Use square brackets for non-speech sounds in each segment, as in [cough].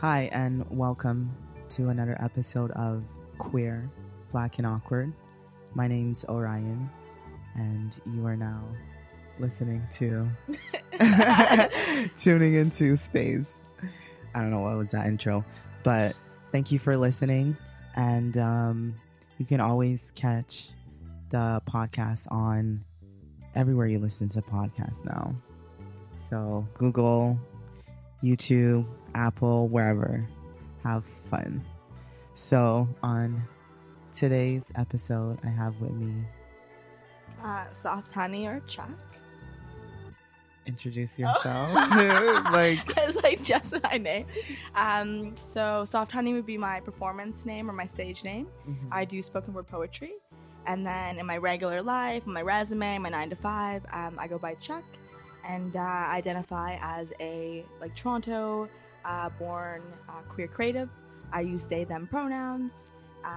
Hi, and welcome to another episode of Queer, Black, and Awkward. My name's Orion, and you are now listening to [laughs] [laughs] tuning into space. I don't know what was that intro, but thank you for listening. And um, you can always catch the podcast on everywhere you listen to podcasts now. So Google, YouTube, Apple, wherever. Have fun. So on today's episode, I have with me. Uh, soft honey or Chuck? Introduce Oh. yourself. [laughs] [laughs] like it's like just my name. Um, so soft honey would be my performance name or my stage name. mhm. I do spoken word poetry, and then in my regular life, my resume, my nine to five, um, I go by Chuck, and uh, identify as a like Toronto uh, born uh, queer creative. I use they them pronouns, uh,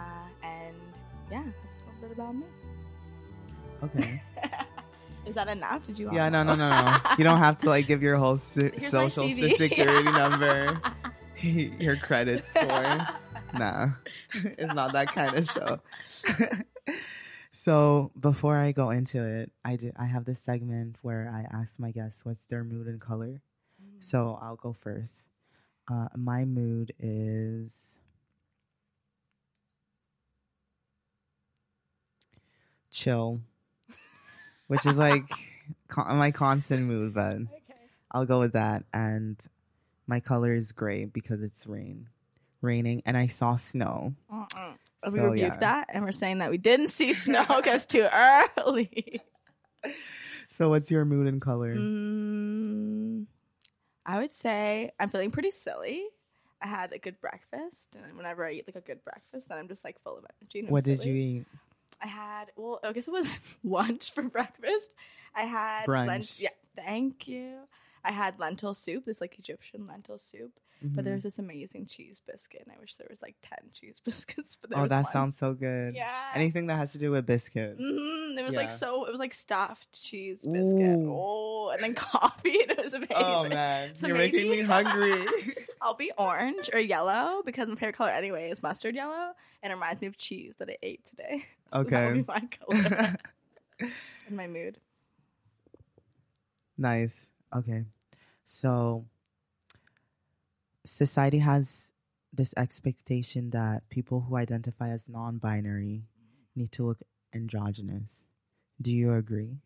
and yeah, that's a little bit about me. okay. [laughs] Is that enough? Did you? Yeah, no, no, no, no. You don't have to like give your whole social security [laughs] number, [laughs] your credit score. Nah, it's not that kind of show. So before I go into it, I do. I have this segment where I ask my guests what's their mood and color. So I'll go first. Uh, my mood is chill, [laughs] which is like con- my constant mood, but okay. I'll go with that. And my color is gray because it's rain, raining, and I saw snow. Uh-uh. We So, rebuked yeah. that, and we're saying that we didn't see [laughs] snow because too early. So what's your mood and color? Mm, I would say I'm feeling pretty silly. I had a good breakfast, and whenever I eat like a good breakfast, then I'm just like full of energy. And I'm what did you eat? I had well, I guess it was [laughs] lunch for breakfast. I had Brunch. lent- yeah, thank you. I had lentil soup, this like Egyptian lentil soup. But Mhm. there was this amazing cheese biscuit, and I wish there was like ten cheese [laughs] biscuits. But there oh, that one. sounds so good. yeah. Anything that has to do with biscuits. hmm It was like so. It was like stuffed cheese biscuit. Ooh. Oh, and then [laughs] coffee, and it was amazing. Oh man, So you're making me hungry. [laughs] I'll be orange or yellow because my favorite color anyway is mustard yellow, and it reminds me of cheese that I ate today. So Okay. be my color and my mood. nice. Okay. So society has this expectation that people who identify as non-binary need to look androgynous. Do you agree?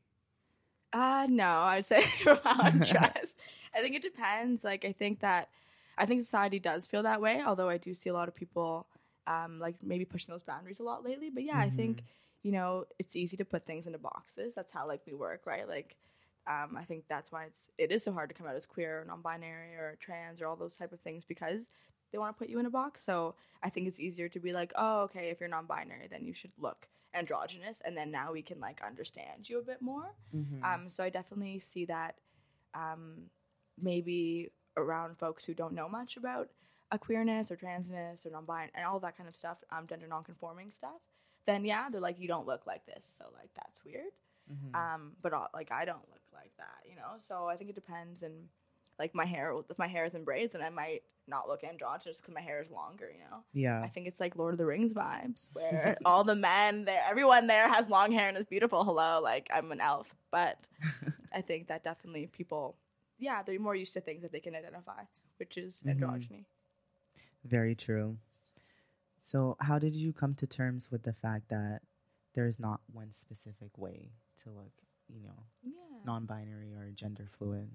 Uh no, I'd say from how I'm dressed. I think it depends. Like I think that I think society does feel that way, although I do see a lot of people um like maybe pushing those boundaries a lot lately. But yeah, I think, you know, it's easy to put things into boxes. That's how like we work, right? Like um I think that's why it's it is so hard to come out as queer or non-binary or trans or all those type of things because they want to put you in a box. So I think it's easier to be like, "Oh, okay, if you're non-binary, then you should look androgynous and then now we can like understand you a bit more." Mm-hmm. Um, so I definitely see that um, maybe around folks who don't know much about a queerness or transness or non-binary and all that kind of stuff, um, gender non-conforming stuff. Then yeah, they're like, you don't look like this, so like that's weird. Mm-hmm. Um, but uh, like I don't look like that, you know. So I think it depends. And like my hair, if my hair is in braids, then I might not look androgynous because my hair is longer, you know. yeah. I think it's like Lord of the Rings vibes, [laughs] where all the men there, everyone there has long hair and is beautiful. Hello, like I'm an elf, but [laughs] I think that definitely people, yeah, they're more used to things that they can identify, which is Mhm. androgyny. Very true. So, how did you come to terms with the fact that there is not one specific way to look, you know, Yeah, non-binary or gender fluid?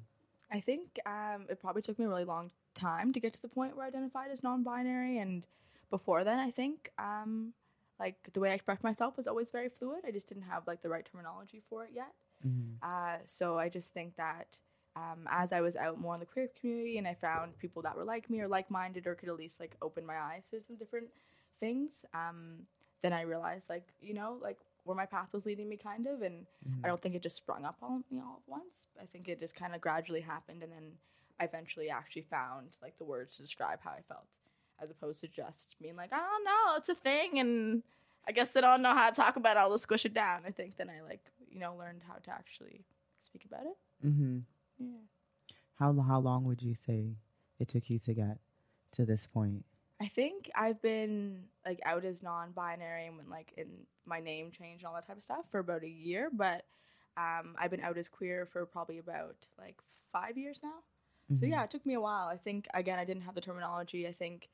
I think um, it probably took me a really long time to get to the point where I identified as non-binary, and before then, I think um, like the way I expressed myself was always very fluid. I just didn't have like the right terminology for it yet. Mm-hmm. Uh, so I just think that um, as I was out more in the queer community and I found people that were like me or like minded or could at least like open my eyes to some different things, um, then I realized like, you know, like where my path was leading me kind of. And Mm-hmm. I don't think it just sprung up on me all at once. I think it just kind of gradually happened. And then I eventually actually found like the words to describe how I felt as opposed to just being like, I don't know, it's a thing. And I guess they don't know how to talk about it. I'll just squish it down. I think then I like, you know, learned how to actually speak about it. Mm-hmm. Yeah. How how long would you say it took you to get to this point? I think I've been like out as non-binary and when like in my name changed and all that type of stuff for about a year, but um, I've been out as queer for probably about like five years now. So Mhm. yeah, it took me a while. I think again, I didn't have the terminology. I think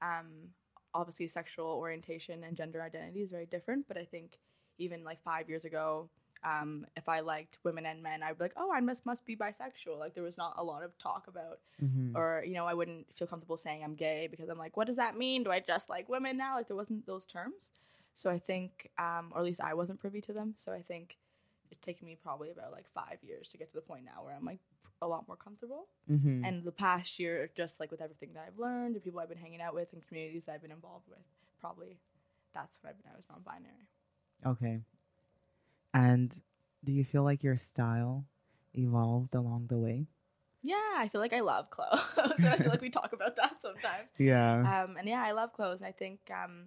um, obviously sexual orientation and gender identity is very different, but I think even like five years ago, um, if I liked women and men, I'd be like, oh, I must must be bisexual. Like there was not a lot of talk about Mhm. or you know i wouldn't feel comfortable saying i'm gay because i'm like what does that mean do i just like women now like there wasn't those terms so i think um, or at least i wasn't privy to them so i think it's taken me probably about like five years to get to the point now where i'm like a lot more comfortable Mhm. and the past year just like with everything that i've learned the people i've been hanging out with and communities that i've been involved with probably that's what i've been i was non-binary Okay. And do you feel like your style evolved along the way? yeah i feel like i love clothes and [laughs] i feel like we talk about that sometimes Yeah. um, and yeah, I love clothes. And I think um,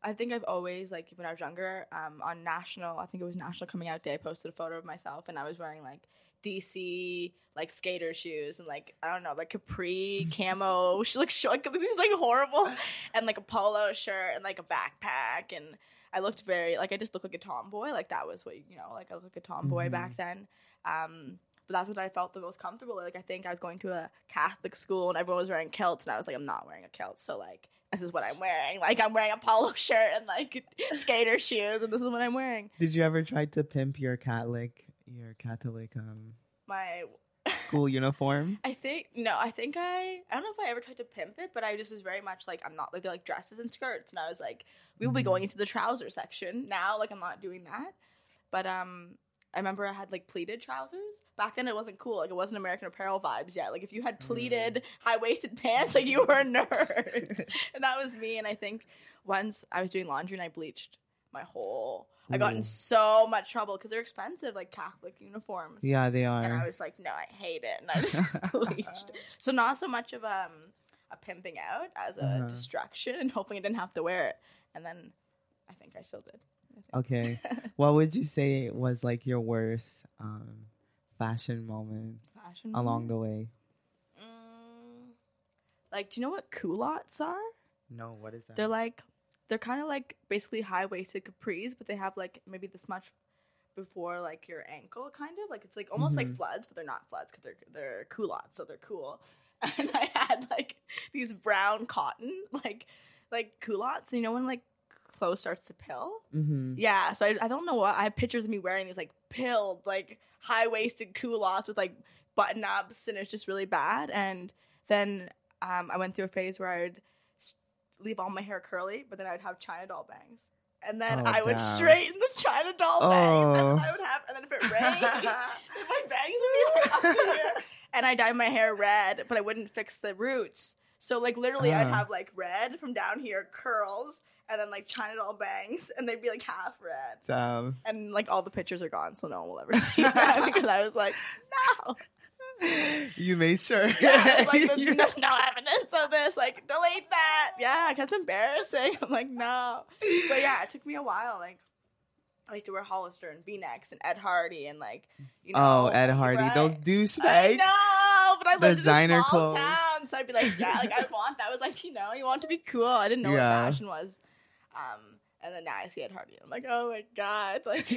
I think I've always like when I was younger um, on national. I think it was National Coming Out Day. I posted a photo of myself, and I was wearing like DC like skater shoes and like I don't know like capri [laughs] camo. She looks like these like horrible, and like a polo shirt and like a backpack and. I looked very like I just looked like a tomboy. Like that was what you know, like I looked like a tomboy Mhm. back then. Um, but that's what I felt the most comfortable. Like I think I was going to a Catholic school and everyone was wearing kilts, and I was like, I'm not wearing a kilt, so like this is what I'm wearing. Like I'm wearing a polo [laughs] shirt and like [laughs] skater shoes, and this is what I'm wearing. Did you ever try to pimp your Catholic your Catholic um My, school uniform? [laughs] I think no, I think I I don't know if I ever tried to pimp it, but I just was very much like I'm not like like dresses and skirts, and I was like we will be Mhm. going into the trouser section now. Like I'm not doing that, but um. I remember I had like pleated trousers. Back then it wasn't cool. Like it wasn't American Apparel vibes yet. Like if you had pleated high waisted pants, like you were a [laughs] nerd. [laughs] and that was me. And I think once I was doing laundry and I bleached my whole. I got in so much trouble because they're expensive, like Catholic uniforms. yeah, they are. And I was like, no, I hate it, and I just [laughs] bleached. So not so much of um a pimping out as a Uh-huh. distraction and [laughs] hoping I didn't have to wear it. And then I think I still did. okay. [laughs] What would you say was like your worst um fashion moment Fashion along the way? Mm, like, do you know what culottes are? No, what is that? They're like, they're kind of like basically high waisted capris, but they have like maybe this much before like your ankle, kind of like it's like almost like Mhm. floods, but they're not floods because they're they're culottes, so they're cool. [laughs] And I had like these brown cotton like like culottes. You know when like clothes starts to pill? mm-hmm. Yeah, so I, I don't know what I have pictures of me wearing these like pilled, like high waisted culottes with like button ups, and it's just really bad. And then um, I went through a phase where I would leave all my hair curly, but then I would have China doll bangs. And then Oh, I would damn. straighten the China doll bangs, and Oh. then I would have, and then if it rained, [laughs] then my bangs would be like up to here. And I dyed my hair red, but I wouldn't fix the roots. So like literally, I'd Ah. have like red from down here, curls, and then like China doll bangs, and they'd be like half red Um, and like all the pictures are gone, so no one will ever [laughs] see that because I was like, no, [laughs] you made sure. yeah, like there's [laughs] You- no, no evidence of this. Like delete that. Yeah, because embarrassing. [laughs] I'm like, no, but yeah, it took me a while. Like I used to wear Hollister and V-necks and Ed Hardy and like you know. oh, Ed Hardy, right? those I douchebags. know, but I lived Designer in a small clothes. town, so I'd be like, yeah, like I want that. I was like, you know, you want to be cool. I didn't know Yeah. what fashion was. Um, and then now I see Ed Hardy. I'm like, oh my god, like.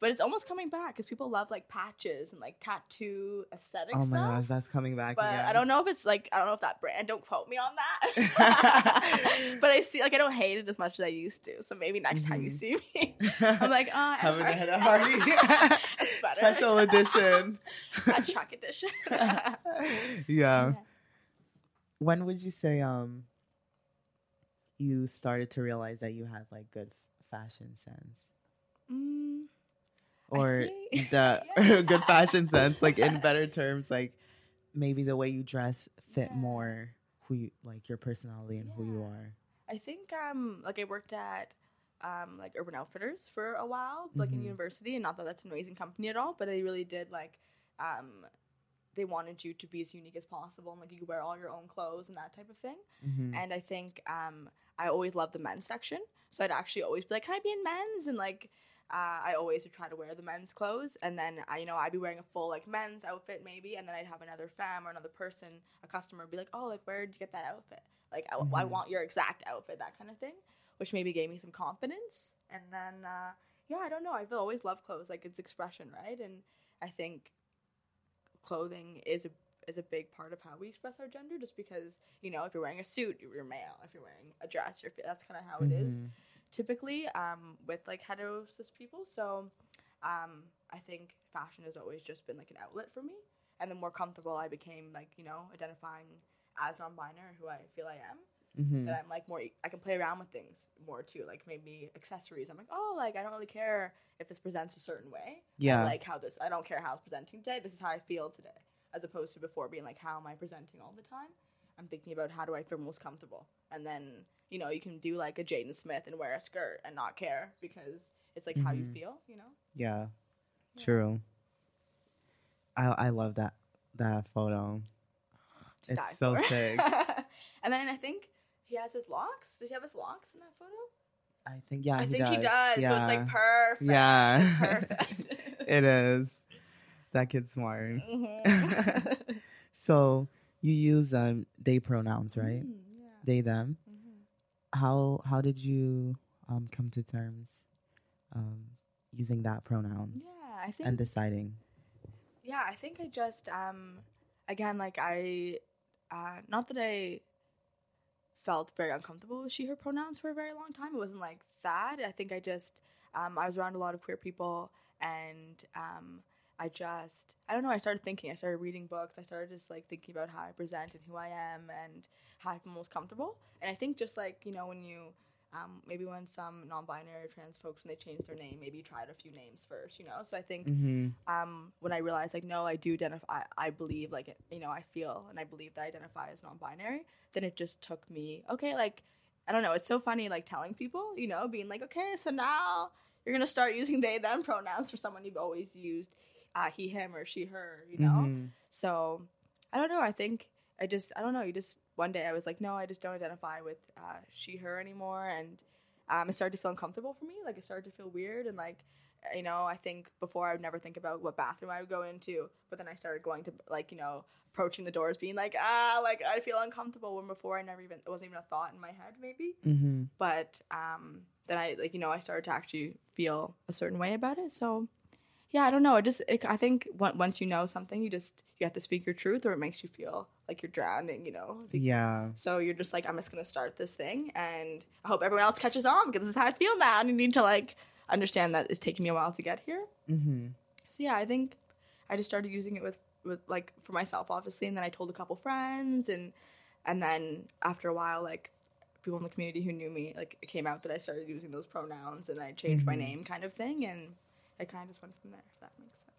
But it's almost coming back because people love like patches and like tattoo aesthetic oh my stuff. gosh, that's coming back but again. I don't know if it's like I don't know if that brand. Don't quote me on that. [laughs] [laughs] but I see like I don't hate it as much as I used to. So maybe next time you Mhm. see me, [laughs] I'm like, oh, Ed Having a head of sweater, Special edition. a Chuck edition. yeah. When would you say um you started to realize that you had like good fashion sense? Mm, Or [laughs] the Yeah. [laughs] good fashion sense, like in better terms, like maybe the way you dress fit Yeah. more who you like your personality and who you are. I think um like I worked at um like Urban Outfitters for a while, like in Mhm. university, and not that that's an amazing company at all, but they really did like um they wanted you to be as unique as possible and like you could wear all your own clothes and that type of thing. Mhm. And I think um I always loved the men's section, so I'd actually always be like, "Can I be in men's?" and like. Uh, I always would try to wear the men's clothes, and then I, you know, I'd be wearing a full like men's outfit maybe, and then I'd have another fam or another person, a customer, be like, "Oh, like where did you get that outfit?" Like I, I Mhm. want your exact outfit, that kind of thing, which maybe gave me some confidence. And then uh, yeah, I don't know. I've always loved clothes, like it's expression, right? And I think clothing is a is a big part of how we express our gender. Just because you know, if you're wearing a suit, you're male. If you're wearing a dress, you're that's kind of how it is Mhm. typically um, with like hetero cis people. So um, I think fashion has always just been like an outlet for me. And the more comfortable I became, like you know, identifying as non-binary, who I feel I am, Mhm. that I'm like more. I can play around with things more too, like maybe accessories. I'm like, oh, like I don't really care if this presents a certain way. I Yeah. like how this. I don't care how it's presenting today. This is how I feel today, as opposed to before being like, how am I presenting all the time? I'm thinking about how do I feel most comfortable, and then you know you can do like a Jaden Smith and wear a skirt and not care because it's like how you Mhm. feel, you know. Yeah. Yeah. True. I I love that that photo. [sighs] To It's so sick. [laughs] and then I think he has his locks. Does he have his locks in that photo? I think yeah. I he think does. he does. Yeah. So it's like perfect. Yeah. It's [laughs] perfect. it is. That kid's smart. Mhm. [laughs] So you use um they pronouns, right? Mm, yeah. They them. Mhm. How how did you um come to terms um using that pronoun Yeah, I think and deciding? yeah, I think I just um again like I uh not that I felt very uncomfortable with she her pronouns for a very long time. It wasn't like that. I think I just um I was around a lot of queer people and um I just I don't know, I started thinking, I started reading books, I started just like thinking about how I present and who I am and how I feel most comfortable. And I think just like, you know, when you um, maybe when some non-binary trans folks when they change their name, maybe you tried a few names first, you know. So I think Mm-hmm. um, when I realized like no, I do identify. I believe like you know I feel and I believe that I identify as non-binary. Then it just took me okay, like I don't know. It's so funny like telling people, you know, being like okay, so now you're gonna start using they them pronouns for someone you've always used uh, he him or she her, you know. Mm-hmm. So I don't know. I think I just I don't know. You just one day I was like, no, I just don't identify with uh, she her anymore, and um, it started to feel uncomfortable for me. Like it started to feel weird, and like you know, I think before I would never think about what bathroom I would go into, but then I started going to like you know approaching the doors, being like ah, like I feel uncomfortable when before I never even it wasn't even a thought in my head maybe, Mm-hmm. but um, then I like you know I started to actually feel a certain way about it. So yeah, I don't know. I just it, I think once you know something, you just you have to speak your truth, or it makes you feel like you're drowning. You know. Yeah. So you're just like I'm just gonna start this thing, and I hope everyone else catches on because this is how I feel now, and you need to like understand that it's taking me a while to get here. Mm-hmm. So yeah, I think I just started using it with with like for myself, obviously, and then I told a couple friends, and and then after a while, like people in the community who knew me, like it came out that I started using those pronouns, and I changed my Mhm. name, kind of thing, and it kind of just went from there. If that makes sense.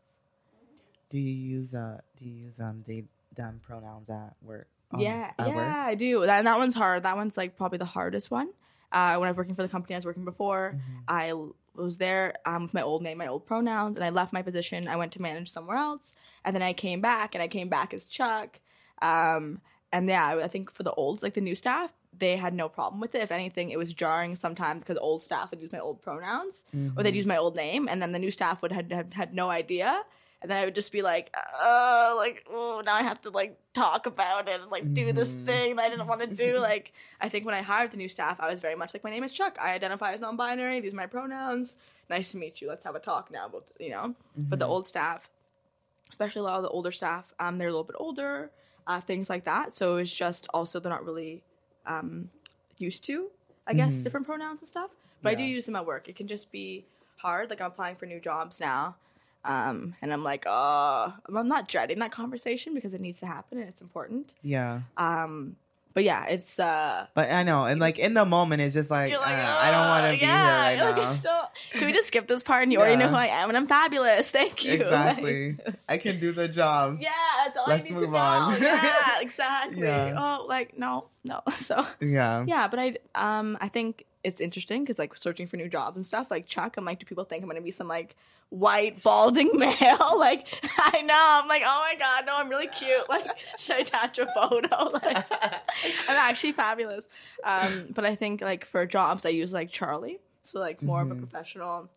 Do you use uh do you use um they them pronouns at work? um, yeah, at yeah, work? I do. That that one's hard. That one's like probably the hardest one. Uh, when I was working for the company I was working before, Mhm. I was there um, with my old name, my old pronouns, and I left my position. I went to manage somewhere else, and then I came back, and I came back as Chuck. Um, and yeah, I I think for the old, like the new staff, they had no problem with it. If anything, it was jarring sometimes because old staff would use my old pronouns or they'd Mhm. use my old name, and then the new staff would had had, had no idea. And then I would just be like, oh, like, oh, now I have to like talk about it and like do this Mhm. thing that I didn't want to do. [laughs] like, I think when I hired the new staff, I was very much like, my name is Chuck. I identify as non-binary. These are my pronouns. Nice to meet you. Let's have a talk now. But you know, but the Mhm. old staff, especially a lot of the older staff, um, they're a little bit older, uh, things like that. So it's just also they're not really um, used to, I guess, Mhm. different pronouns and stuff. But I do use them at work. It can just be hard. Like I'm applying for new jobs now, um, and I'm like, oh, I'm not dreading that conversation because it needs to happen and it's important. Yeah. Um, but yeah, it's uh, But I know, and like in the moment, it's just like, like, uh, I don't want to "Oh, be yeah." here right like, now. just don't- Can we just skip this part and you already know who I am and I'm fabulous. [laughs] Thank you. Exactly. [laughs] I can do the job. Yeah, that's all Let's I need move to know. on. yeah, [laughs] exactly. Yeah. Oh, like no, no. So Yeah. yeah, but I um I think it's interesting because like searching for new jobs and stuff like Chuck, I'm like, do people think I'm gonna be some like white balding [laughs] male? [laughs] like I know, I'm like, oh my god, no, I'm really cute. Like, should I attach a photo? [laughs] Like, I'm actually fabulous. Um, but I think like for jobs, I use like Charlie, so like more of Mhm. a professional,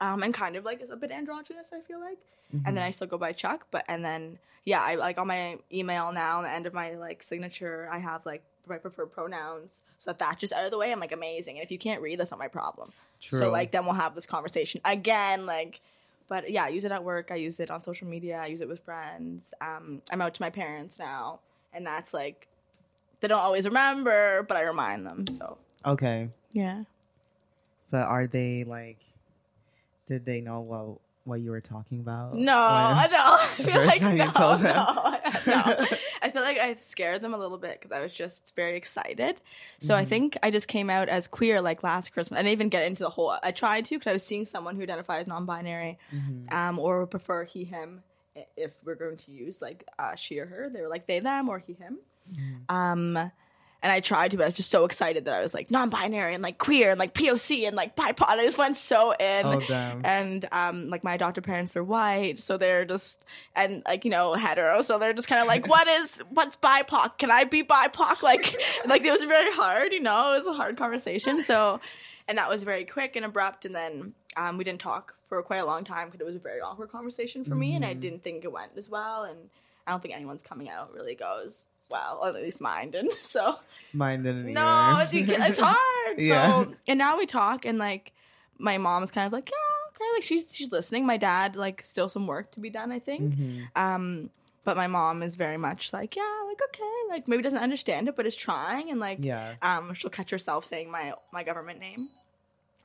um, and kind of like a bit androgynous. I feel like and Mm-hmm. then I still go by Chuck. But and then yeah, I like on my email now, on the end of my like signature, I have like my preferred pronouns so that that's just out of the way. I'm like amazing. And if you can't read, that's not my problem. True. So like then we'll have this conversation again. Like, but yeah, I use it at work. I use it on social media. I use it with friends. Um, I'm out to my parents now, and that's like they don't always remember, but I remind them. So okay. yeah. But are they like? Did they know what what you were talking about? No, when- I. [laughs] I feel like no, no, no. [laughs] I feel like I scared them a little bit because I was just very excited. So I Mhm. think I just came out as queer like last Christmas. I didn't even get into the whole. I tried to because I was seeing someone who identified as non-binary, Mhm. um, or would prefer he him. If we're going to use like uh, she or her, they were like they them or he him. Mhm. Um, and I tried to, but I was just so excited that I was like non-binary and like queer and like POC and like BIPOC. I just went so in. Oh damn. and um like my adopted parents are white so they're just and like you know hetero so they're just kind of like what is what's bipoc? Can i be bipoc? Like [laughs] like it was very hard you know? It was a hard conversation. So and that was very quick and abrupt. And then um we didn't talk for quite a long time because it was a very awkward conversation for me and i Mhm. didn't think it went as well. And i don't think anyone's coming out really goes well at least mine didn't [laughs] so Mine didn't no, it's, it's [laughs] hard. Yeah. So and now we talk and like my mom's kind of like, yeah, okay, like she's she's listening. My dad like still some work to be done, I think. Mhm. Um, but my mom is very much like, yeah, like okay, like maybe doesn't understand it, but is trying and like Yeah. um she'll catch herself saying my my government name.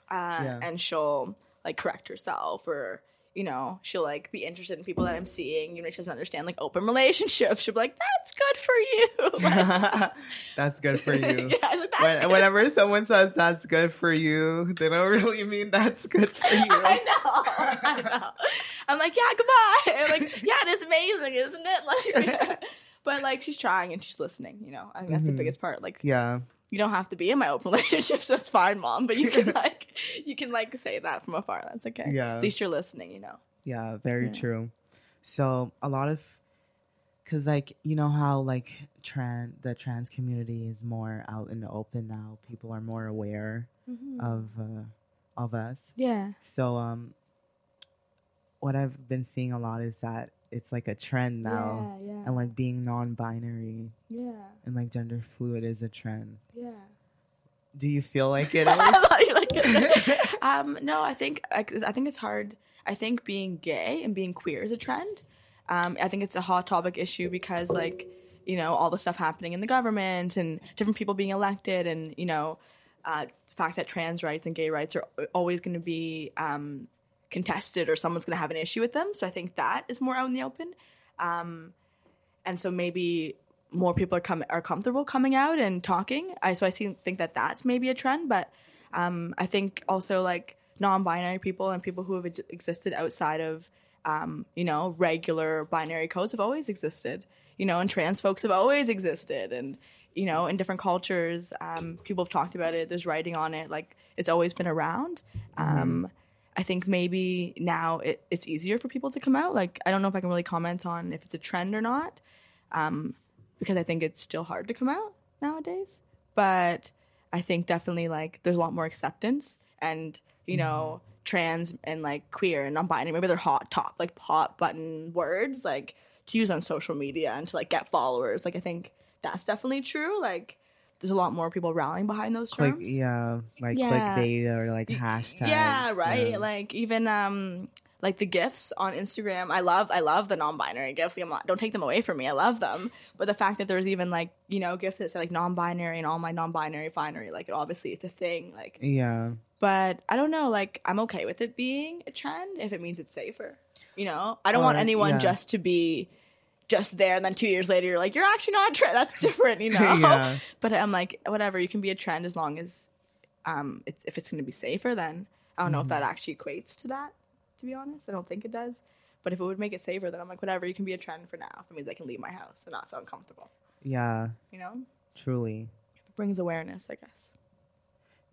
Uh Yeah. and she'll like correct herself or you know, she'll like be interested in people that I'm seeing, You know, she doesn't understand like open relationships. She'll be like, "That's good for you." [laughs] Like, [laughs] that's good for you. [laughs] yeah, like, When, good whenever someone says that's good for you, they don't really mean that's good for you. I know. I know. I'm like, yeah, goodbye. I'm like, yeah, it is amazing, isn't it? Like, but like, she's trying and she's listening. You know, I think that's the Mhm. biggest part. Like, Yeah. You don't have to be in my open [laughs] relationships. That's fine, mom. But you can [laughs] like, you can like say that from afar. That's okay. Yeah. At least you're listening. You know. Yeah, very Yeah. true. So a lot of, cause like you know how like trans the trans community is more out in the open now. People are more aware of uh, of us. yeah. So um, what I've been seeing a lot is that it's like a trend now, Yeah. Yeah. and like being non-binary yeah. and like gender fluid is a trend. Yeah. Do you feel like it [laughs] is? thought you liked it. um, no, I think I, I think it's hard. I think being gay and being queer is a trend. Um, I think it's a hot topic issue because, like, you know, all the stuff happening in the government and different people being elected, and you know, uh, the fact that trans rights and gay rights are always going to be um, contested, or someone's going to have an issue with them. So I think that is more out in the open. Um, and so maybe more people are com- are comfortable coming out and talking. I so I see, think that that's maybe a trend, but um, I think also like non-binary people and people who have ex- existed outside of um, you know regular binary codes have always existed. You know, and trans folks have always existed, and you know, in different cultures, um, people have talked about it. There's writing on it. Like it's always been around. Um, I think maybe now it, it's easier for people to come out. Like I don't know if I can really comment on if it's a trend or not, um, because I think it's still hard to come out nowadays. But I think definitely like there's a lot more acceptance, and you know, trans and like queer and non-binary maybe they're hot top like hot button words like to use on social media and to like get followers. Like I think that's definitely true. Like there's a lot more people rallying behind those Click, terms. yeah, like Yeah. clickbait or like hashtags. Yeah, right. yeah. Like even um like the gifs on Instagram. I love I love the non-binary gifs. Like, I'm not, don't take them away from me. I love them. But the fact that there's even like, you know, gifs that say like non-binary and all my non-binary finery, like it obviously it's a thing. Like yeah, but I don't know, like I'm okay with it being a trend if it means it's safer. You know? I don't want anyone yeah. just to be just there and then two years later you're like, You're actually not a trend. That's different, you [laughs] know? yeah, But I'm like, whatever, you can be a trend as long as um it's, if it's gonna be safer then I don't know if that actually equates to that, to be honest. I don't think it does. But if it would make it safer, then I'm like, whatever, you can be a trend for now. that means I can leave my house and not feel uncomfortable. yeah. You know? Truly. It brings awareness, I guess.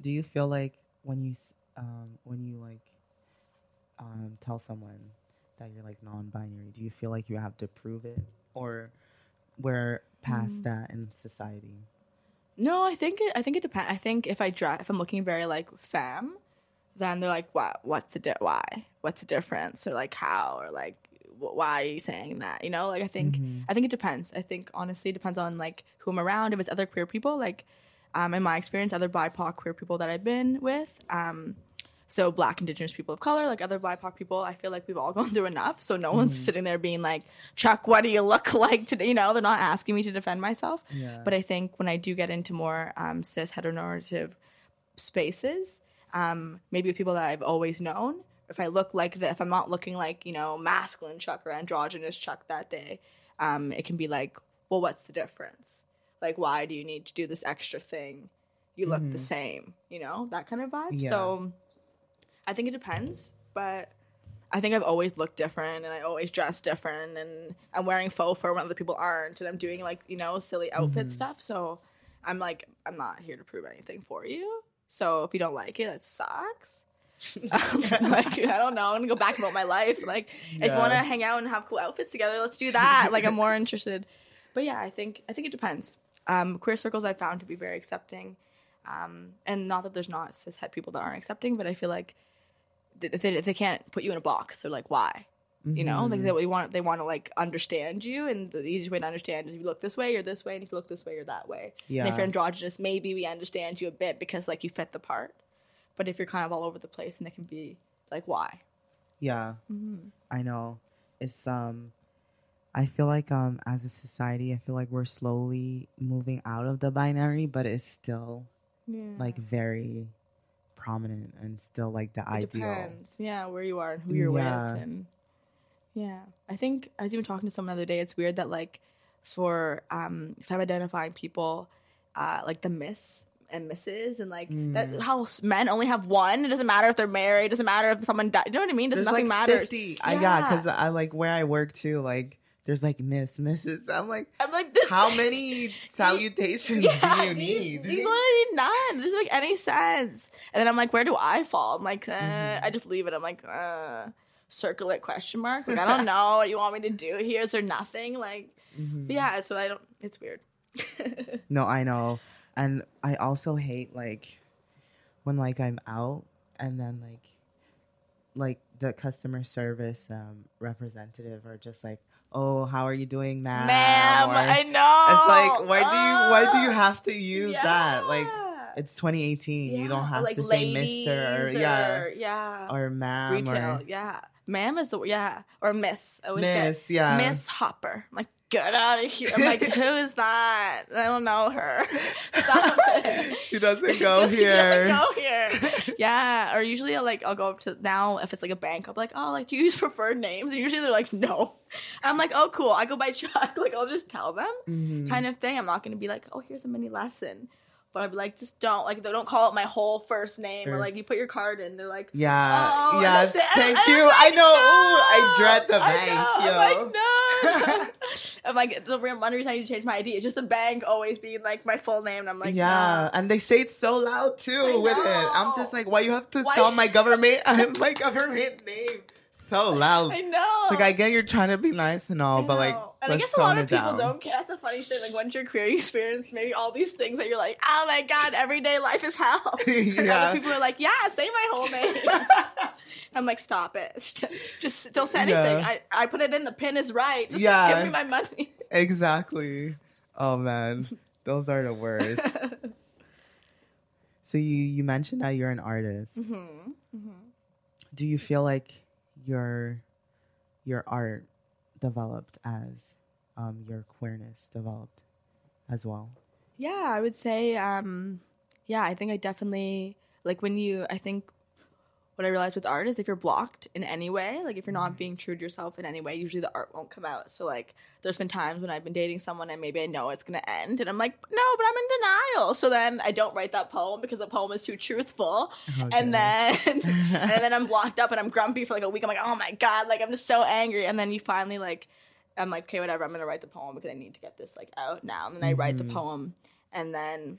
Do you feel like when you s- um when you like um tell someone that you're like non-binary, do you feel like you have to prove it or we're past Mm. that in society? No, I think it. I think it depends. I think if I dress, if I'm looking very like femme, then they're like, "What? What's the di- why? What's the difference? Or like how? Or like wh- why are you saying that? You know, like I think Mhm. I think it depends. I think honestly, it depends on like who I'm around. If it's other queer people, like um, in my experience, other BIPOC queer people that I've been with, um, so Black, Indigenous people of color, like other BIPOC people, I feel like we've all [laughs] gone through enough. So no one's sitting there being like, Chuck, what do you look [laughs] like today? You know, they're not asking me to defend myself. Yeah. But I think when I do get into more um, cis heteronormative spaces, um, maybe with people that I've always known, if I look like the, if I'm not looking like you know masculine Chuck or androgynous Chuck that day, um, it can be like, well, what's the difference? Like, why do you need to do this extra thing? You look the Mhm. same, you know, that kind of vibe. Yeah. So, I think it depends, but I think I've always looked different and I always dress different and I'm wearing faux fur when other people aren't and I'm doing like, you know, silly outfit Mhm. stuff. So I'm like, I'm not here to prove anything for you. So if you don't like it, that sucks. [laughs] um, like I don't know, I'm gonna go back about my life. Like if you want to hang out and have cool outfits together, let's do that. like I'm more interested. But yeah, I think I think it depends. Um, queer circles I found to be very accepting, um, and not that there's not cis het people that aren't accepting, but I feel like if they, if they can't put you in a box, they're like, why? You know, like they, they want they want to like understand you, and the easiest way to understand is if you look this way, you're this way, and if you look this way, you're that way. yeah. And if you're androgynous, maybe we understand you a bit because like you fit the part. But if you're kind of all over the place, and it can be like, why? yeah. Mm-hmm. I know. It's um I feel like um as a society I feel like we're slowly moving out of the binary, but it's still Yeah. like very prominent and still like the It ideal. depends. Yeah, where you are and who you're Yeah. with, and yeah, I think I was even talking to someone the other day. It's weird that like for um if I'm identifying people, uh like the Miss and misses and like that Mm. how men only have one. It doesn't matter if they're married. It doesn't matter if someone died. You know what I mean? Does nothing like matters. 50. I, yeah, Yeah. because I like where I work too. Like there's like Miss, Mrs. I'm like, I'm like, this, how [laughs] many salutations Yeah, do you need? You literally need none. It doesn't make any sense. And then I'm like, where do I fall? I'm like, uh, Mhm. I just leave it. I'm like, uh, circle it question mark. Like I don't know what you want me to do here. Is there nothing? Like, Mhm. yeah. So I don't. It's weird. [laughs] No, I know. And I also hate like when like I'm out and then like like the customer service um representative are just like, "Oh, how are you doing, ma'am?" Ma'am, Or- I know. It's like, why do you why do you Ah, have to use that? Like it's 2018. You don't have like to say mister or yeah, or, yeah, or ma'am retail, or yeah. Ma'am is the yeah, or miss. I always get miss, yeah. Miss Hopper. I'm like, get out of here. I'm like, who is that? I don't know her. [laughs] Stop it. she doesn't [laughs] go she here. doesn't go here. Yeah. Or usually I'll like I'll go up to now if it's like a bank, I'll be like, oh, like do you use preferred names? And usually they're like, no. I'm like, oh cool. I go by Chuck. [laughs] Like I'll just tell them Mhm. kind of thing. I'm not gonna be like, oh, here's a mini lesson. But I'd be like, just don't like they don't call it my whole first name or like you put your card in. They're like, Yeah, Oh, yes. Thank And you. I'm I know. no. Ooh, I dread the I bank, know. yo. I'm like, no. [laughs] I'm like, the real one reason I need to change my ID is just the bank always being like my full name. And I'm like, yeah, no. and they say it so loud too with it. I'm just like, why you have to Why- tell [laughs] my government my government name so loud? I know. Like I get you're trying to be nice and all, I but like and I let's guess a lot of people down. don't care. That's a funny thing. Like once you're queer, you experience maybe all these things that you're like, oh my god, everyday life is hell. [laughs] And Yeah. other people are like, yeah, say my whole [laughs] name. I'm like, stop it. Just don't say Yeah. anything. I, I put it in. The pin is right. Just Yeah. give me my money. exactly. Oh man, those are the worst. [laughs] so you you mentioned that you're an artist. hmm hmm Do you feel like your your art developed as um, your queerness developed as well? Yeah, I would say, um, yeah, I think I definitely like when you. I think what I realized with art is if you're blocked in any way, like if you're not being true to yourself in any way, usually the art won't come out. So like, there's been times when I've been dating someone and maybe I know it's gonna end, and I'm like, no, but I'm in denial. So then I don't write that poem because the poem is too truthful, and then [laughs] and then I'm blocked up and I'm grumpy for like a week. I'm like, oh my god, like I'm just so angry. And then you finally like, I'm like, okay, whatever. I'm gonna write the poem because I need to get this like out now. And then I write the Mhm. poem, and then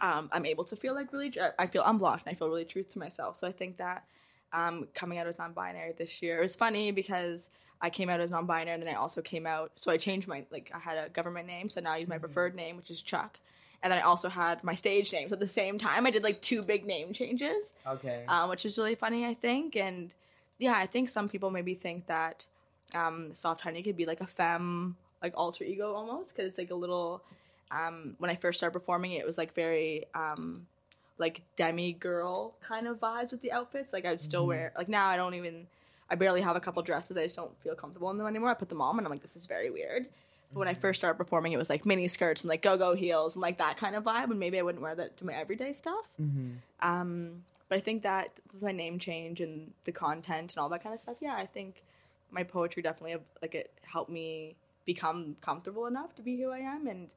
um, I'm able to feel like really. I feel unblocked and I feel really truth to myself. So I think that um, coming out as non-binary this year it was funny because I came out as non-binary and then I also came out. So I changed my like I had a government name, so now I use my preferred name, which is Chuck. And then I also had my stage name. So at the same time, I did like two big name changes okay. um, which is really funny, I think. And yeah, I think some people maybe think that um, Soft Honey could be like a femme, like alter ego almost, because it's like a little. Um, when I first started performing, it was like very um, like demi girl kind of vibes with the outfits. Like I would still Mhm. wear like now I don't even I barely have a couple dresses. I just don't feel comfortable in them anymore. I put them on and I'm like, this is very weird. But when I Mm-hmm. first started performing, it was like mini skirts and like go go heels and like that kind of vibe. And maybe I wouldn't wear that to my everyday stuff. Mm-hmm. Um, but I think that with my name change and the content and all that kind of stuff, yeah, I think my poetry definitely have, like it helped me become comfortable enough to be who I am. And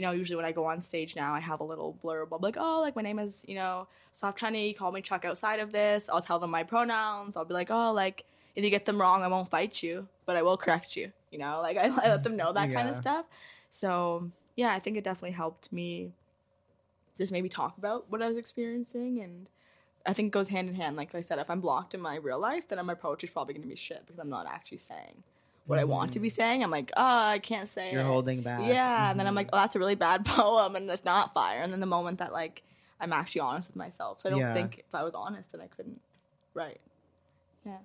you know, usually when I go on stage now, I have a little blurb like, oh, like my name is you know Soft Honey. Call me Chuck outside of this. I'll tell them my pronouns. I'll be like, oh, like if you get them wrong, I won't fight you, but I will correct you. You know, like I, [laughs] I let them know that kind of stuff. So yeah, I think it definitely helped me just maybe talk about what I was experiencing and I think it goes hand in hand. Like I said, if I'm blocked in my real life, then my poetry's probably gonna be shit because I'm not actually saying what I want to be saying. I'm like, oh, I can't say Mm-hmm. You're it. holding back. Yeah, and then I'm Mhm. like, oh, that's a really bad [laughs] poem, and it's not fire. And then the moment that like I'm actually honest with myself, so I don't Yeah. think if I was honest, then I couldn't write. Yeah,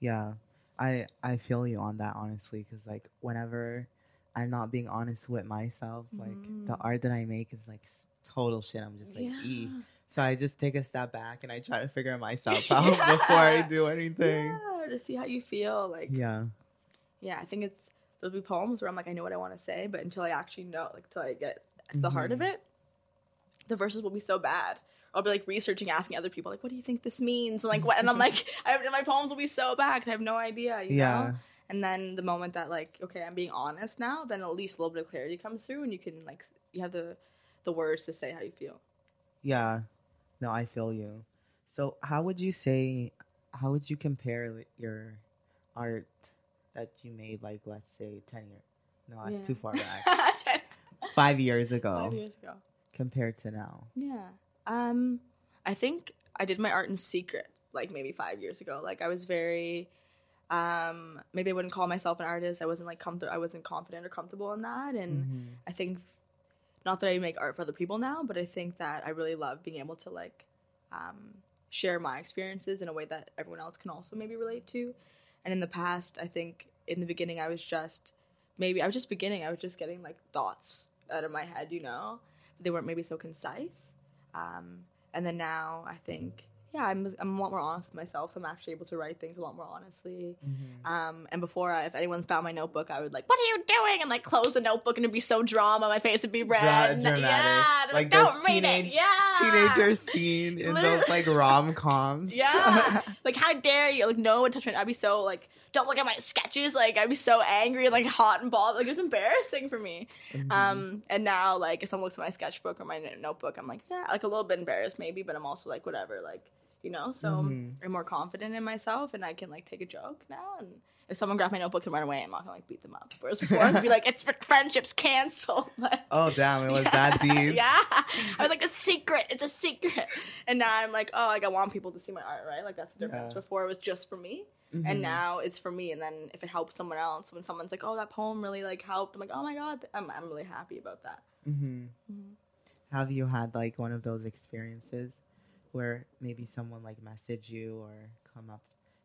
Yeah, I I feel you on that honestly, because like whenever I'm not being honest with myself, like the Mhm. art that I make is like total shit. I'm just like, e. So I just take a step back and I try to figure myself [laughs] out [laughs] before I do anything. Yeah, to see how you feel. Like, yeah. Yeah. I think it's there'll be poems where I'm like, I know what I want to say, but until I actually know, like, until I get to the heart of Mhm. it, the verses will be so bad. I'll be like researching, asking other people, like, what do you think this means? And like, what? And I'm like, [laughs] I, my poems will be so bad. I have no idea, you Yeah. know? And then the moment that like, okay, I'm being honest now, then at least a little bit of clarity comes through, and you can like, you have the the words to say how you feel. Yeah. No, I feel you. So how would you say how would you compare your art that you made like let's say 10 years no that's Yeah. too far back [laughs] Ten- five years ago Five years ago. compared to now Yeah. Um, I think I did my art in secret, like maybe five years ago. Like I was very, um, maybe I wouldn't call myself an artist. I wasn't like comfortable. I wasn't confident or comfortable in that. And Mhm. I think, not that I make art for other people now, but I think that I really love being able to like, um, share my experiences in a way that everyone else can also maybe relate to. And in the past, I think in the beginning, I was just maybe I was just beginning. I was just getting like thoughts out of my head, you know. They weren't maybe so concise. Um, and then now I think, yeah, I'm, I'm a lot more honest with myself. I'm actually able to write things a lot more honestly. Mhm. Um, and before, I, if anyone found my notebook, I would like, "What are you doing?" and like close the notebook, and it'd be so drama. My face would be red. Dra- and- dramatic. Yeah, they're Like don't those read teenage- it. Yeah, teenager scene in those like rom-coms [laughs] Yeah. [laughs] Like, how dare you? Like, no one touch me. I'd be so like, don't look at my sketches. Like, I'd be so angry and like hot and bothered. Like, it was embarrassing for me. Mhm. Um, and now, like, if someone looks at my sketchbook or my notebook, I'm like, yeah, like a little bit embarrassed maybe, but I'm also like, whatever, like, you know. So Mhm. I'm more confident in myself, and I can like take a joke now. And if someone grabbed my notebook and run away, I'm not gonna like beat them up. Whereas before, I'd be like, [laughs] it's friendships canceled. [laughs] But- oh damn it was [laughs] Yeah. that deep yeah, I was like, a secret. It's a secret. And now I'm like, oh, like I want people to see my art, right? Like that's the difference. Yeah. Before it was just for me, Mhm. and now it's for me. And then if it helps someone else, when someone's like, oh, that poem really like helped, I'm like, oh my god, I'm I'm really happy about that. Mhm. Mhm. have you had like one of those experiences where maybe someone like messaged you or come up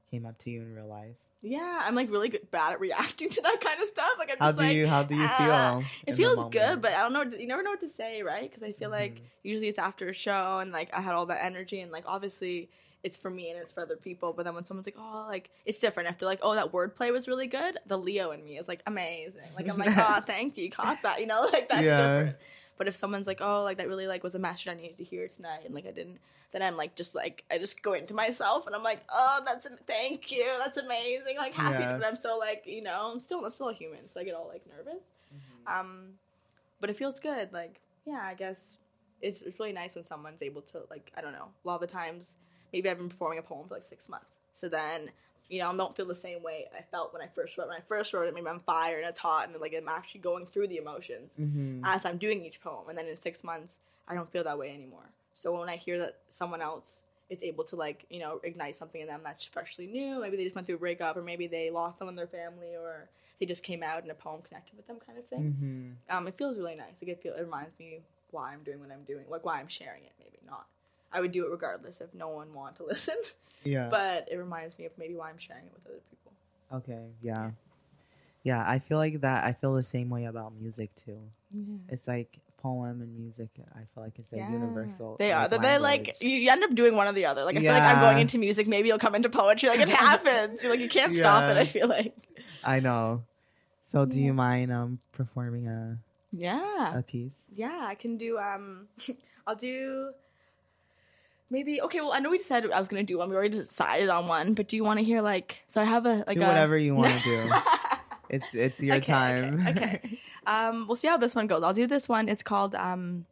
came up to you in real life Yeah, I'm like really good, bad at reacting [laughs] to that kind of stuff. Like I'm how just do like, you how do you ah, feel It feels good, but I don't know. You never know what to say, right? Because I feel like Mhm. usually it's after a show, and like I had all that energy, and like obviously it's for me and it's for other people. But then when someone's like, "Oh, like it's different," after like, "Oh, that wordplay was really good," the Leo in me is like amazing. Like I'm like, [laughs] "Oh, thank you, you caught that," you know, [laughs] like that's Yeah. different. But if someone's like, "Oh, like that really like was a message I needed to hear tonight," and like I didn't, then I'm like just like I just go into myself and I'm like, "Oh, that's am- thank you, that's amazing." Like happy, Yeah. but I'm so like you know, I'm still I'm still a human, so I get all like nervous. Mhm. Um, but it feels good. Like, yeah, I guess it's, it's really nice when someone's able to, like, I don't know, a lot of the times, maybe I've been performing a poem for like six months. So then, you know, I don't feel the same way I felt when I first wrote. When I first wrote it, maybe I'm fire and it's hot and like I'm actually going through the emotions Mhm. as I'm doing each poem. And then in six months, I don't feel that way anymore. So when I hear that someone else is able to like, you know, ignite something in them that's freshly new, maybe they just went through a breakup or maybe they lost someone in their family or they just came out and a poem connected with them kind of thing Mhm. um, it feels really nice. Like it feel it reminds me why I'm doing what I'm doing, like why I'm sharing it. Maybe not. I would do it regardless if no one wanted to [laughs] listen, yeah but it reminds me of maybe why I'm sharing it with other people. Okay, yeah. Yeah, I feel like that. I feel the same way about music too. Yeah. It's like poem and music. I feel like it's a Yeah. universal. They are. like, They're like you end up doing one or the other. Like I feel like I'm going into music. Maybe you'll come into poetry. Like it [laughs] happens. You're like you can't stop it. I feel like. I know. So, do Yeah. you mind um performing a Yeah. a piece? Yeah. I can do. Um. [laughs] I'll do. Maybe okay. Well, I know we said I was gonna do one. We already decided on one. But do you want to hear like? So I have a like do a, whatever you want to [laughs] do. It's it's your Okay, time. Okay, okay. [laughs] um, we'll see how this one goes. I'll do this one. It's called um,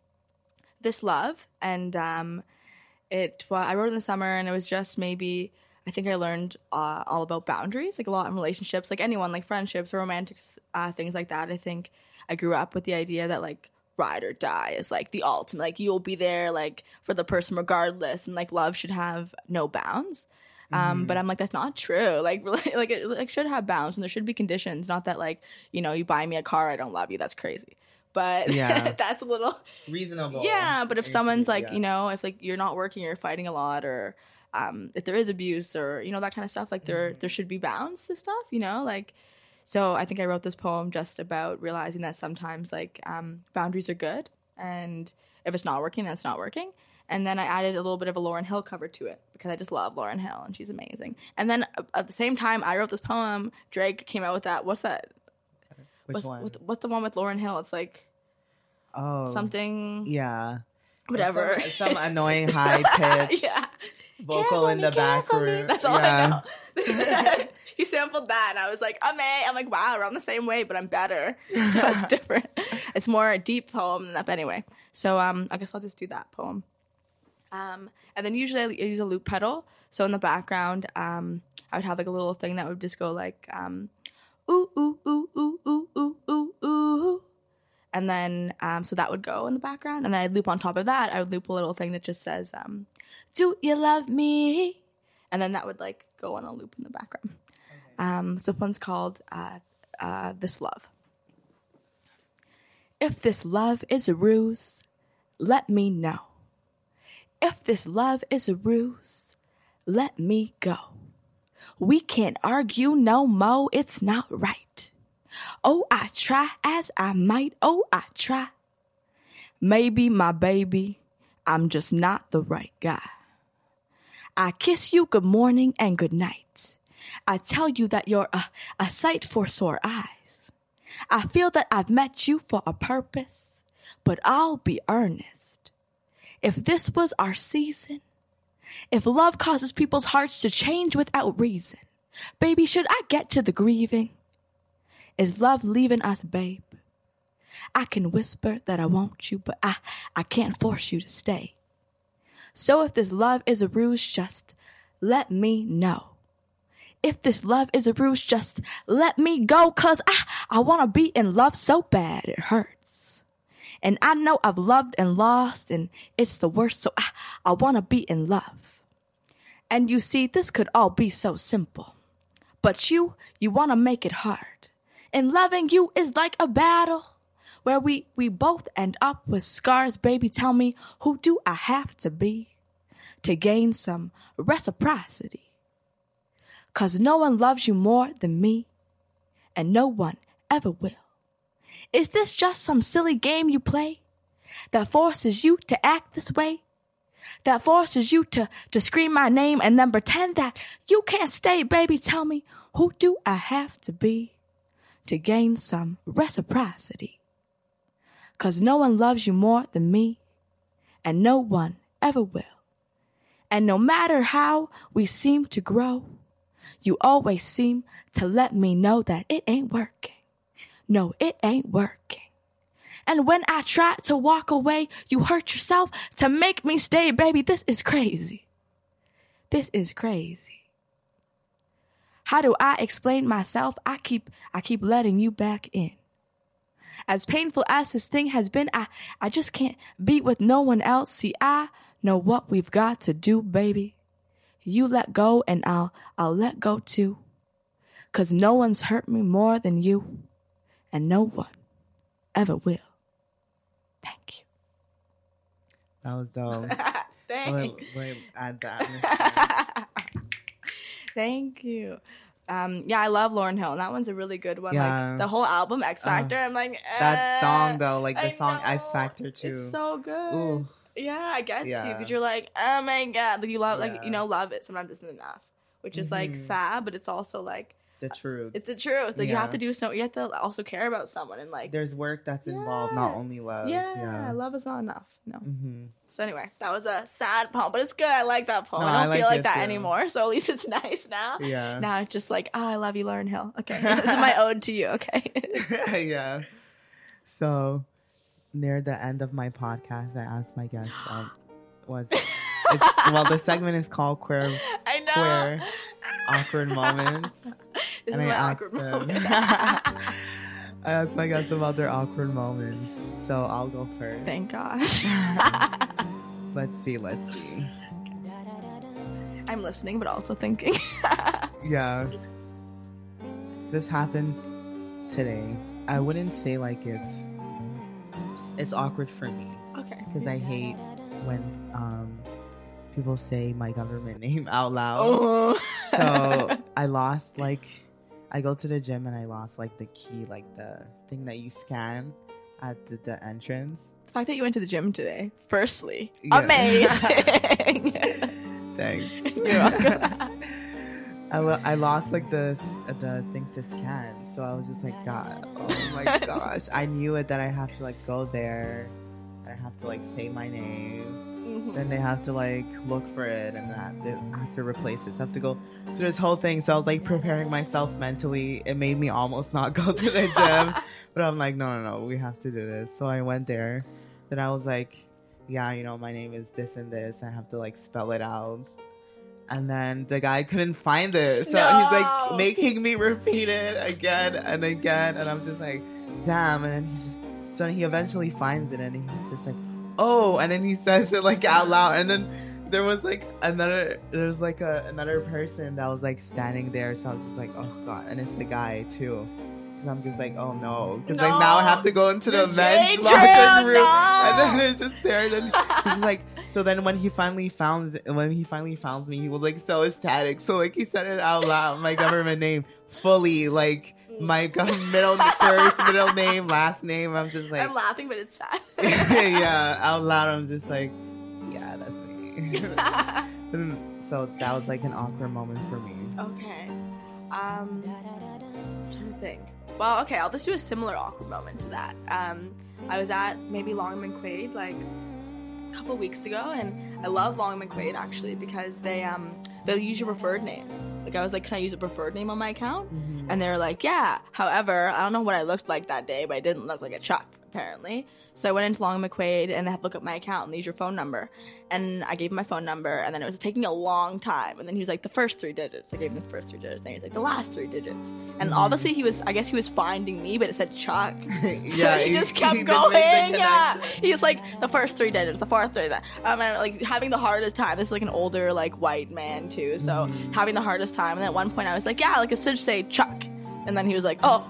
"This Love," and um, it. Well, I wrote in the summer, and it was just maybe. I think I learned uh, all about boundaries, like a lot in relationships, like anyone, like friendships or romantic uh, things like that. I think I grew up with the idea that like ride or die is like the ultimate, like you'll be there like for the person regardless, and like love should have no bounds. Um, Mhm. but I'm like, that's not true. [laughs] Like, really, like it like should have bounds, and there should be conditions. Not that like you know, you buy me a car, I don't love you. That's crazy. But [laughs] Yeah. that's a little reasonable. yeah. But if It someone's like, yeah. you know, if like you're not working, you're fighting a lot, or um, if there is abuse, or you know that kind of stuff, like there Mhm. there should be bounds to stuff. You know, like. So I think I wrote this poem just about realizing that sometimes like um, boundaries are good, and if it's not working, then it's not working. And then I added a little bit of a Lauryn Hill cover to it because I just love Lauryn Hill and she's amazing. And then uh, at the same time, I wrote this poem. Drake came out with that. What's that? Which what's, one? What's, what's the one with Lauryn Hill? It's like oh, something, Yeah. whatever. Some, [laughs] some annoying high [laughs] pitch yeah. vocal in the back room. That's all yeah. I know. [laughs] [laughs] he sampled that, and I was like, "Amazing!" I'm like, "Wow, we're on the same way, but I'm better." [laughs] So [laughs] it's different. it's more a deep poem than that. But anyway, so um, I guess I'll just do that poem. Um, and then usually I use a loop pedal. So in the background, um, I would have like a little thing that would just go like, um, ooh ooh ooh ooh ooh ooh ooh ooh. And then, um, so that would go in the background, and then I'd loop on top of that. I would loop a little thing that just says, um, "Do you love me?" And then that would like go on a loop in the background. Um, so one's called uh, uh, "This Love." If this love is a ruse, let me know. If this love is a ruse, let me go. We can't argue no mo, it's not right. Oh, I try as I might, oh, I try. Maybe my baby, I'm just not the right guy. I kiss you good morning and good night. I tell you that you're a, a sight for sore eyes. I feel that I've met you for a purpose, but I'll be earnest. If this was our season, if love causes people's hearts to change without reason, baby, should I get to the grieving? Is love leaving us, babe? I can whisper that I want you, but I, I can't force you to stay. So if this love is a ruse, just let me know. If this love is a ruse, just let me go, cause I, I wanna be in love so bad it hurts. And I know I've loved and lost, and it's the worst, so I, I wanna be in love. And you see, this could all be so simple. But you, you wanna make it hard. And loving you is like a battle where we, we both end up with scars. Baby, tell me, who do I have to be to gain some reciprocity? Cause no one loves you more than me, and no one ever will. Is this just some silly game you play that forces you to act this way? That forces you to, to scream my name and then pretend that you can't stay, baby. Tell me, who do I have to be to gain some reciprocity? Cause no one loves you more than me, and no one ever will. And no matter how we seem to grow, you always seem to let me know that it ain't working. No, it ain't working. And when I try to walk away, you hurt yourself to make me stay, baby. This is crazy. This is crazy. How do I explain myself? I keep I keep letting you back in. As painful as this thing has been, I, I just can't be with no one else. See, I know what we've got to do, baby. You let go and I'll I'll let go too. Cause no one's hurt me more than you. And no one ever will. Thank you. That was dope. [laughs] Thank We'll, we'll add that. [laughs] Thank you. Um, yeah, I love Lauryn Hill, and that one's a really good one. Yeah. Like the whole album, X Uh, Factor. I'm like That eh, song though, like the I song X. Factor too. It's so good. Ooh, Yeah, I get you Yeah. because you're like, oh my god, like you love, like Yeah. you know, love it sometimes isn't enough, which is like Mhm. sad, but it's also like the truth. it's the truth. Like you have to do so, you have to also care about someone and like, There's work that's involved, not only love. yeah, Yeah. love is not enough. No. hmm So anyway, that was a sad poem, but it's good. I like that poem. No, I I don't like feel like that too. anymore, so at least it's [laughs] nice now. Yeah. Now it's just like, oh, I love you, Lauryn Hill. Okay, [laughs] this is my ode to you. Okay. [laughs] yeah. So near the end of my podcast, I asked my guests um, [gasps] what. Well, the segment is called queer I know. Queer awkward moments. [laughs] This and is I asked awkward them- moment. [laughs] I asked my guests about their awkward moments. So I'll go first. Thank [laughs] gosh. Let's see. Let's see. I'm listening, but also thinking. Yeah. This happened today. I wouldn't say like it's it's awkward for me okay. because I hate when um people say my government [laughs] name out loud. Oh. So [laughs] I lost like I go to the gym and I lost like the key, like the thing that you scan at the, the entrance. the fact that you went to the gym today, firstly, Yeah. amazing. [laughs] Thanks. You're welcome. I, lo- I lost like the the thing to scan, so I was just like, God, oh my [laughs] gosh! I knew it that I have to like go there, and I have to like say my name. Mhm. Then they have to like look for it, and have to, have to replace it. So I have to go through this whole thing. So I was like preparing myself mentally. It made me almost not go to the gym, [laughs] but I'm like, no, no, no, we have to do this. So I went there. Then I was like, yeah, you know, my name is this and this. I have to like spell it out. And then the guy couldn't find it. So he's like making me repeat it again and again. And I'm just like, damn. And then he's just, so he eventually finds it and he's just like, oh. And then he says it like out loud. And then there was like another, there was like a, another person that was like standing there. So I was just like, oh God. And it's the guy too. Cause I'm just like, oh no. Cause like now I have to go into the The men's locker room, no. And then it's just there. And then he's just like, so then when he finally found when he finally found me, he was like so ecstatic. So like he said it out loud, my government name fully, like my middle first, middle name, last name. I'm just like I'm laughing, but it's sad. [laughs] yeah, out loud. I'm just like, yeah, that's me. [laughs] [laughs] So that was like an awkward moment for me. okay. Um, I'm trying to think. Well, okay, I'll just do a similar awkward moment to that. Um, I was at maybe Long & McQuade like couple weeks ago, and I love Long McQuade actually because they um they use your preferred names. Like I was like, can I use a preferred name on my account? And they were like, yeah. However, I don't know what I looked like that day, but I didn't look like a Chuck, apparently. So I went into Long McQuade and they had to look up my account and use your phone number. And I gave him my phone number and then it was taking a long time. And then he was like, the first three digits. I gave him the first three digits. And he was like, the last three digits. And obviously he was, I guess he was finding me, but it said Chuck. [laughs] So yeah, he, just [laughs] kept he going. Yeah, he's like the first three digits, the fourth three. That um, and like having the hardest time. This is like an older like white man too, so Mhm. having the hardest time. And at one point, I was like, yeah, like it should say Chuck, and then he was like, oh,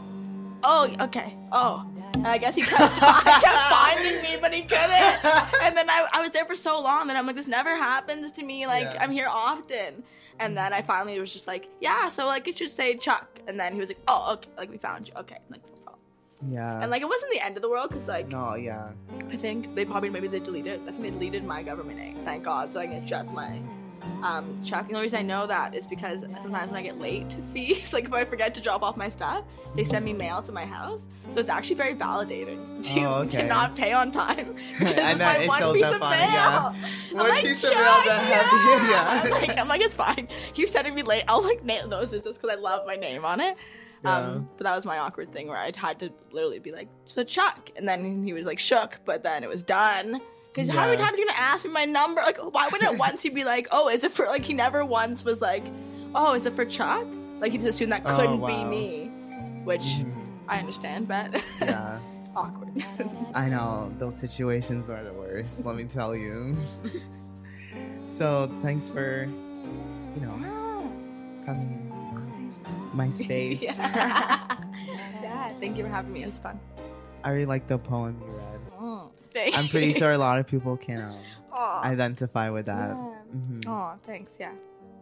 oh, okay, oh. And I guess he kept, he kept [laughs] finding me, but he couldn't. And then I, I was there for so long that I'm like, this never happens to me. Like Yeah. I'm here often. And then I finally was just like, yeah, so like it should say Chuck. And then he was like, oh, okay, like we found you. Okay, like no problem. Yeah. And like it wasn't the end of the world because like no, yeah. I think they probably maybe they deleted. I think they deleted my government name. Thank God, so I can adjust my um. The only reason I know that is because sometimes when I get late to fees, [laughs] like if I forget to drop off my stuff, they send me mail to my house. So it's actually very validating to, Oh, [laughs] to not pay on time. [laughs] Because it's my it one shows piece up of mail. yeah. I'm One like, piece of mail that yeah." yeah. I'm like, I'm like, it's fine. Keep sending me late. I'll like nail those just because I love my name on it. Yeah. Um, but that was my awkward thing where I had to literally be like, so Chuck. And then he was like, shook, but then it was done. Because how many times are you going to ask me my number? Like, why wouldn't it once he be like, oh, is it for, like, he never once was like, oh, is it for Chuck? Like, he just assumed that Oh, couldn't be wow. me. Which Mhm. I understand, but Yeah. [laughs] awkward. I know those situations are the worst. let me tell you. [laughs] so thanks for, you know, coming in my space. [laughs] yeah. yeah, thank you for having me. It was fun. I really like the poem you read. Mm, thank I'm pretty sure a lot of people can um, Aw. identify with that. Mhm. Aw, thanks, yeah.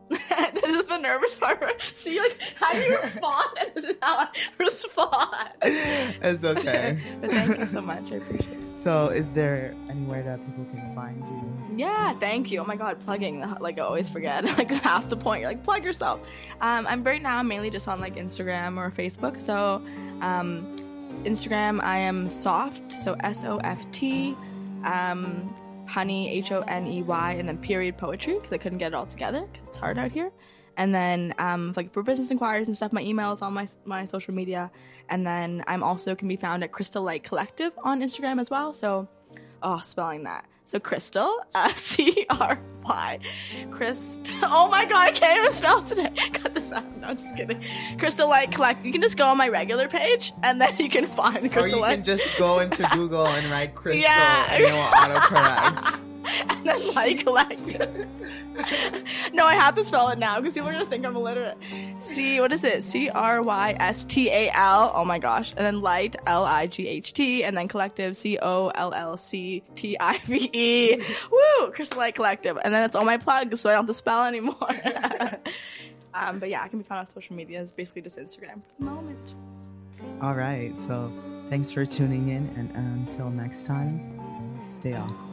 [laughs] this is the nervous part. See, like, how do you [laughs] respond? And this is how I respond. It's okay. [laughs] but thank you so much. I appreciate it. So, is there anywhere that people can find you? Yeah, thank you. Oh my god, plugging. Like, I always forget. Like, half the point. You're like, plug yourself. Um, I'm right now mainly just on like Instagram or Facebook. So, um, Instagram, I am soft. So, S O F T. Um, honey H O N E Y and then period poetry because I couldn't get it all together because it's hard out here. And then um, like for business inquiries and stuff, my email is on my my social media. And then I'm also can be found at Crystal Light Collective on Instagram as well. So, oh, spelling that. So Crystal, uh, [laughs] C R Y, Crystal. Oh my god, I can't even spell today. [laughs] Cut this out. No, I'm just kidding. Crystal Light Collect. You can just go on my regular page, and then [laughs] you can find Crystal or you Light. can just go into Google and write Crystal, Yeah. and it will autocorrect. [laughs] and then Light [laughs] Collective. no, I have to spell it now because people are gonna think I'm illiterate. C, what is it? C R Y S T A L. Oh my gosh. And then Light, L I G H T. And then Collective, C O L L C T I V E. [laughs] Woo! Crystal Light Collective. And then it's all my plugs, so I don't have to spell anymore. um, but yeah, I can be found on social media. It's basically just Instagram for the moment. All right. So, thanks for tuning in, and until next time, stay awkward.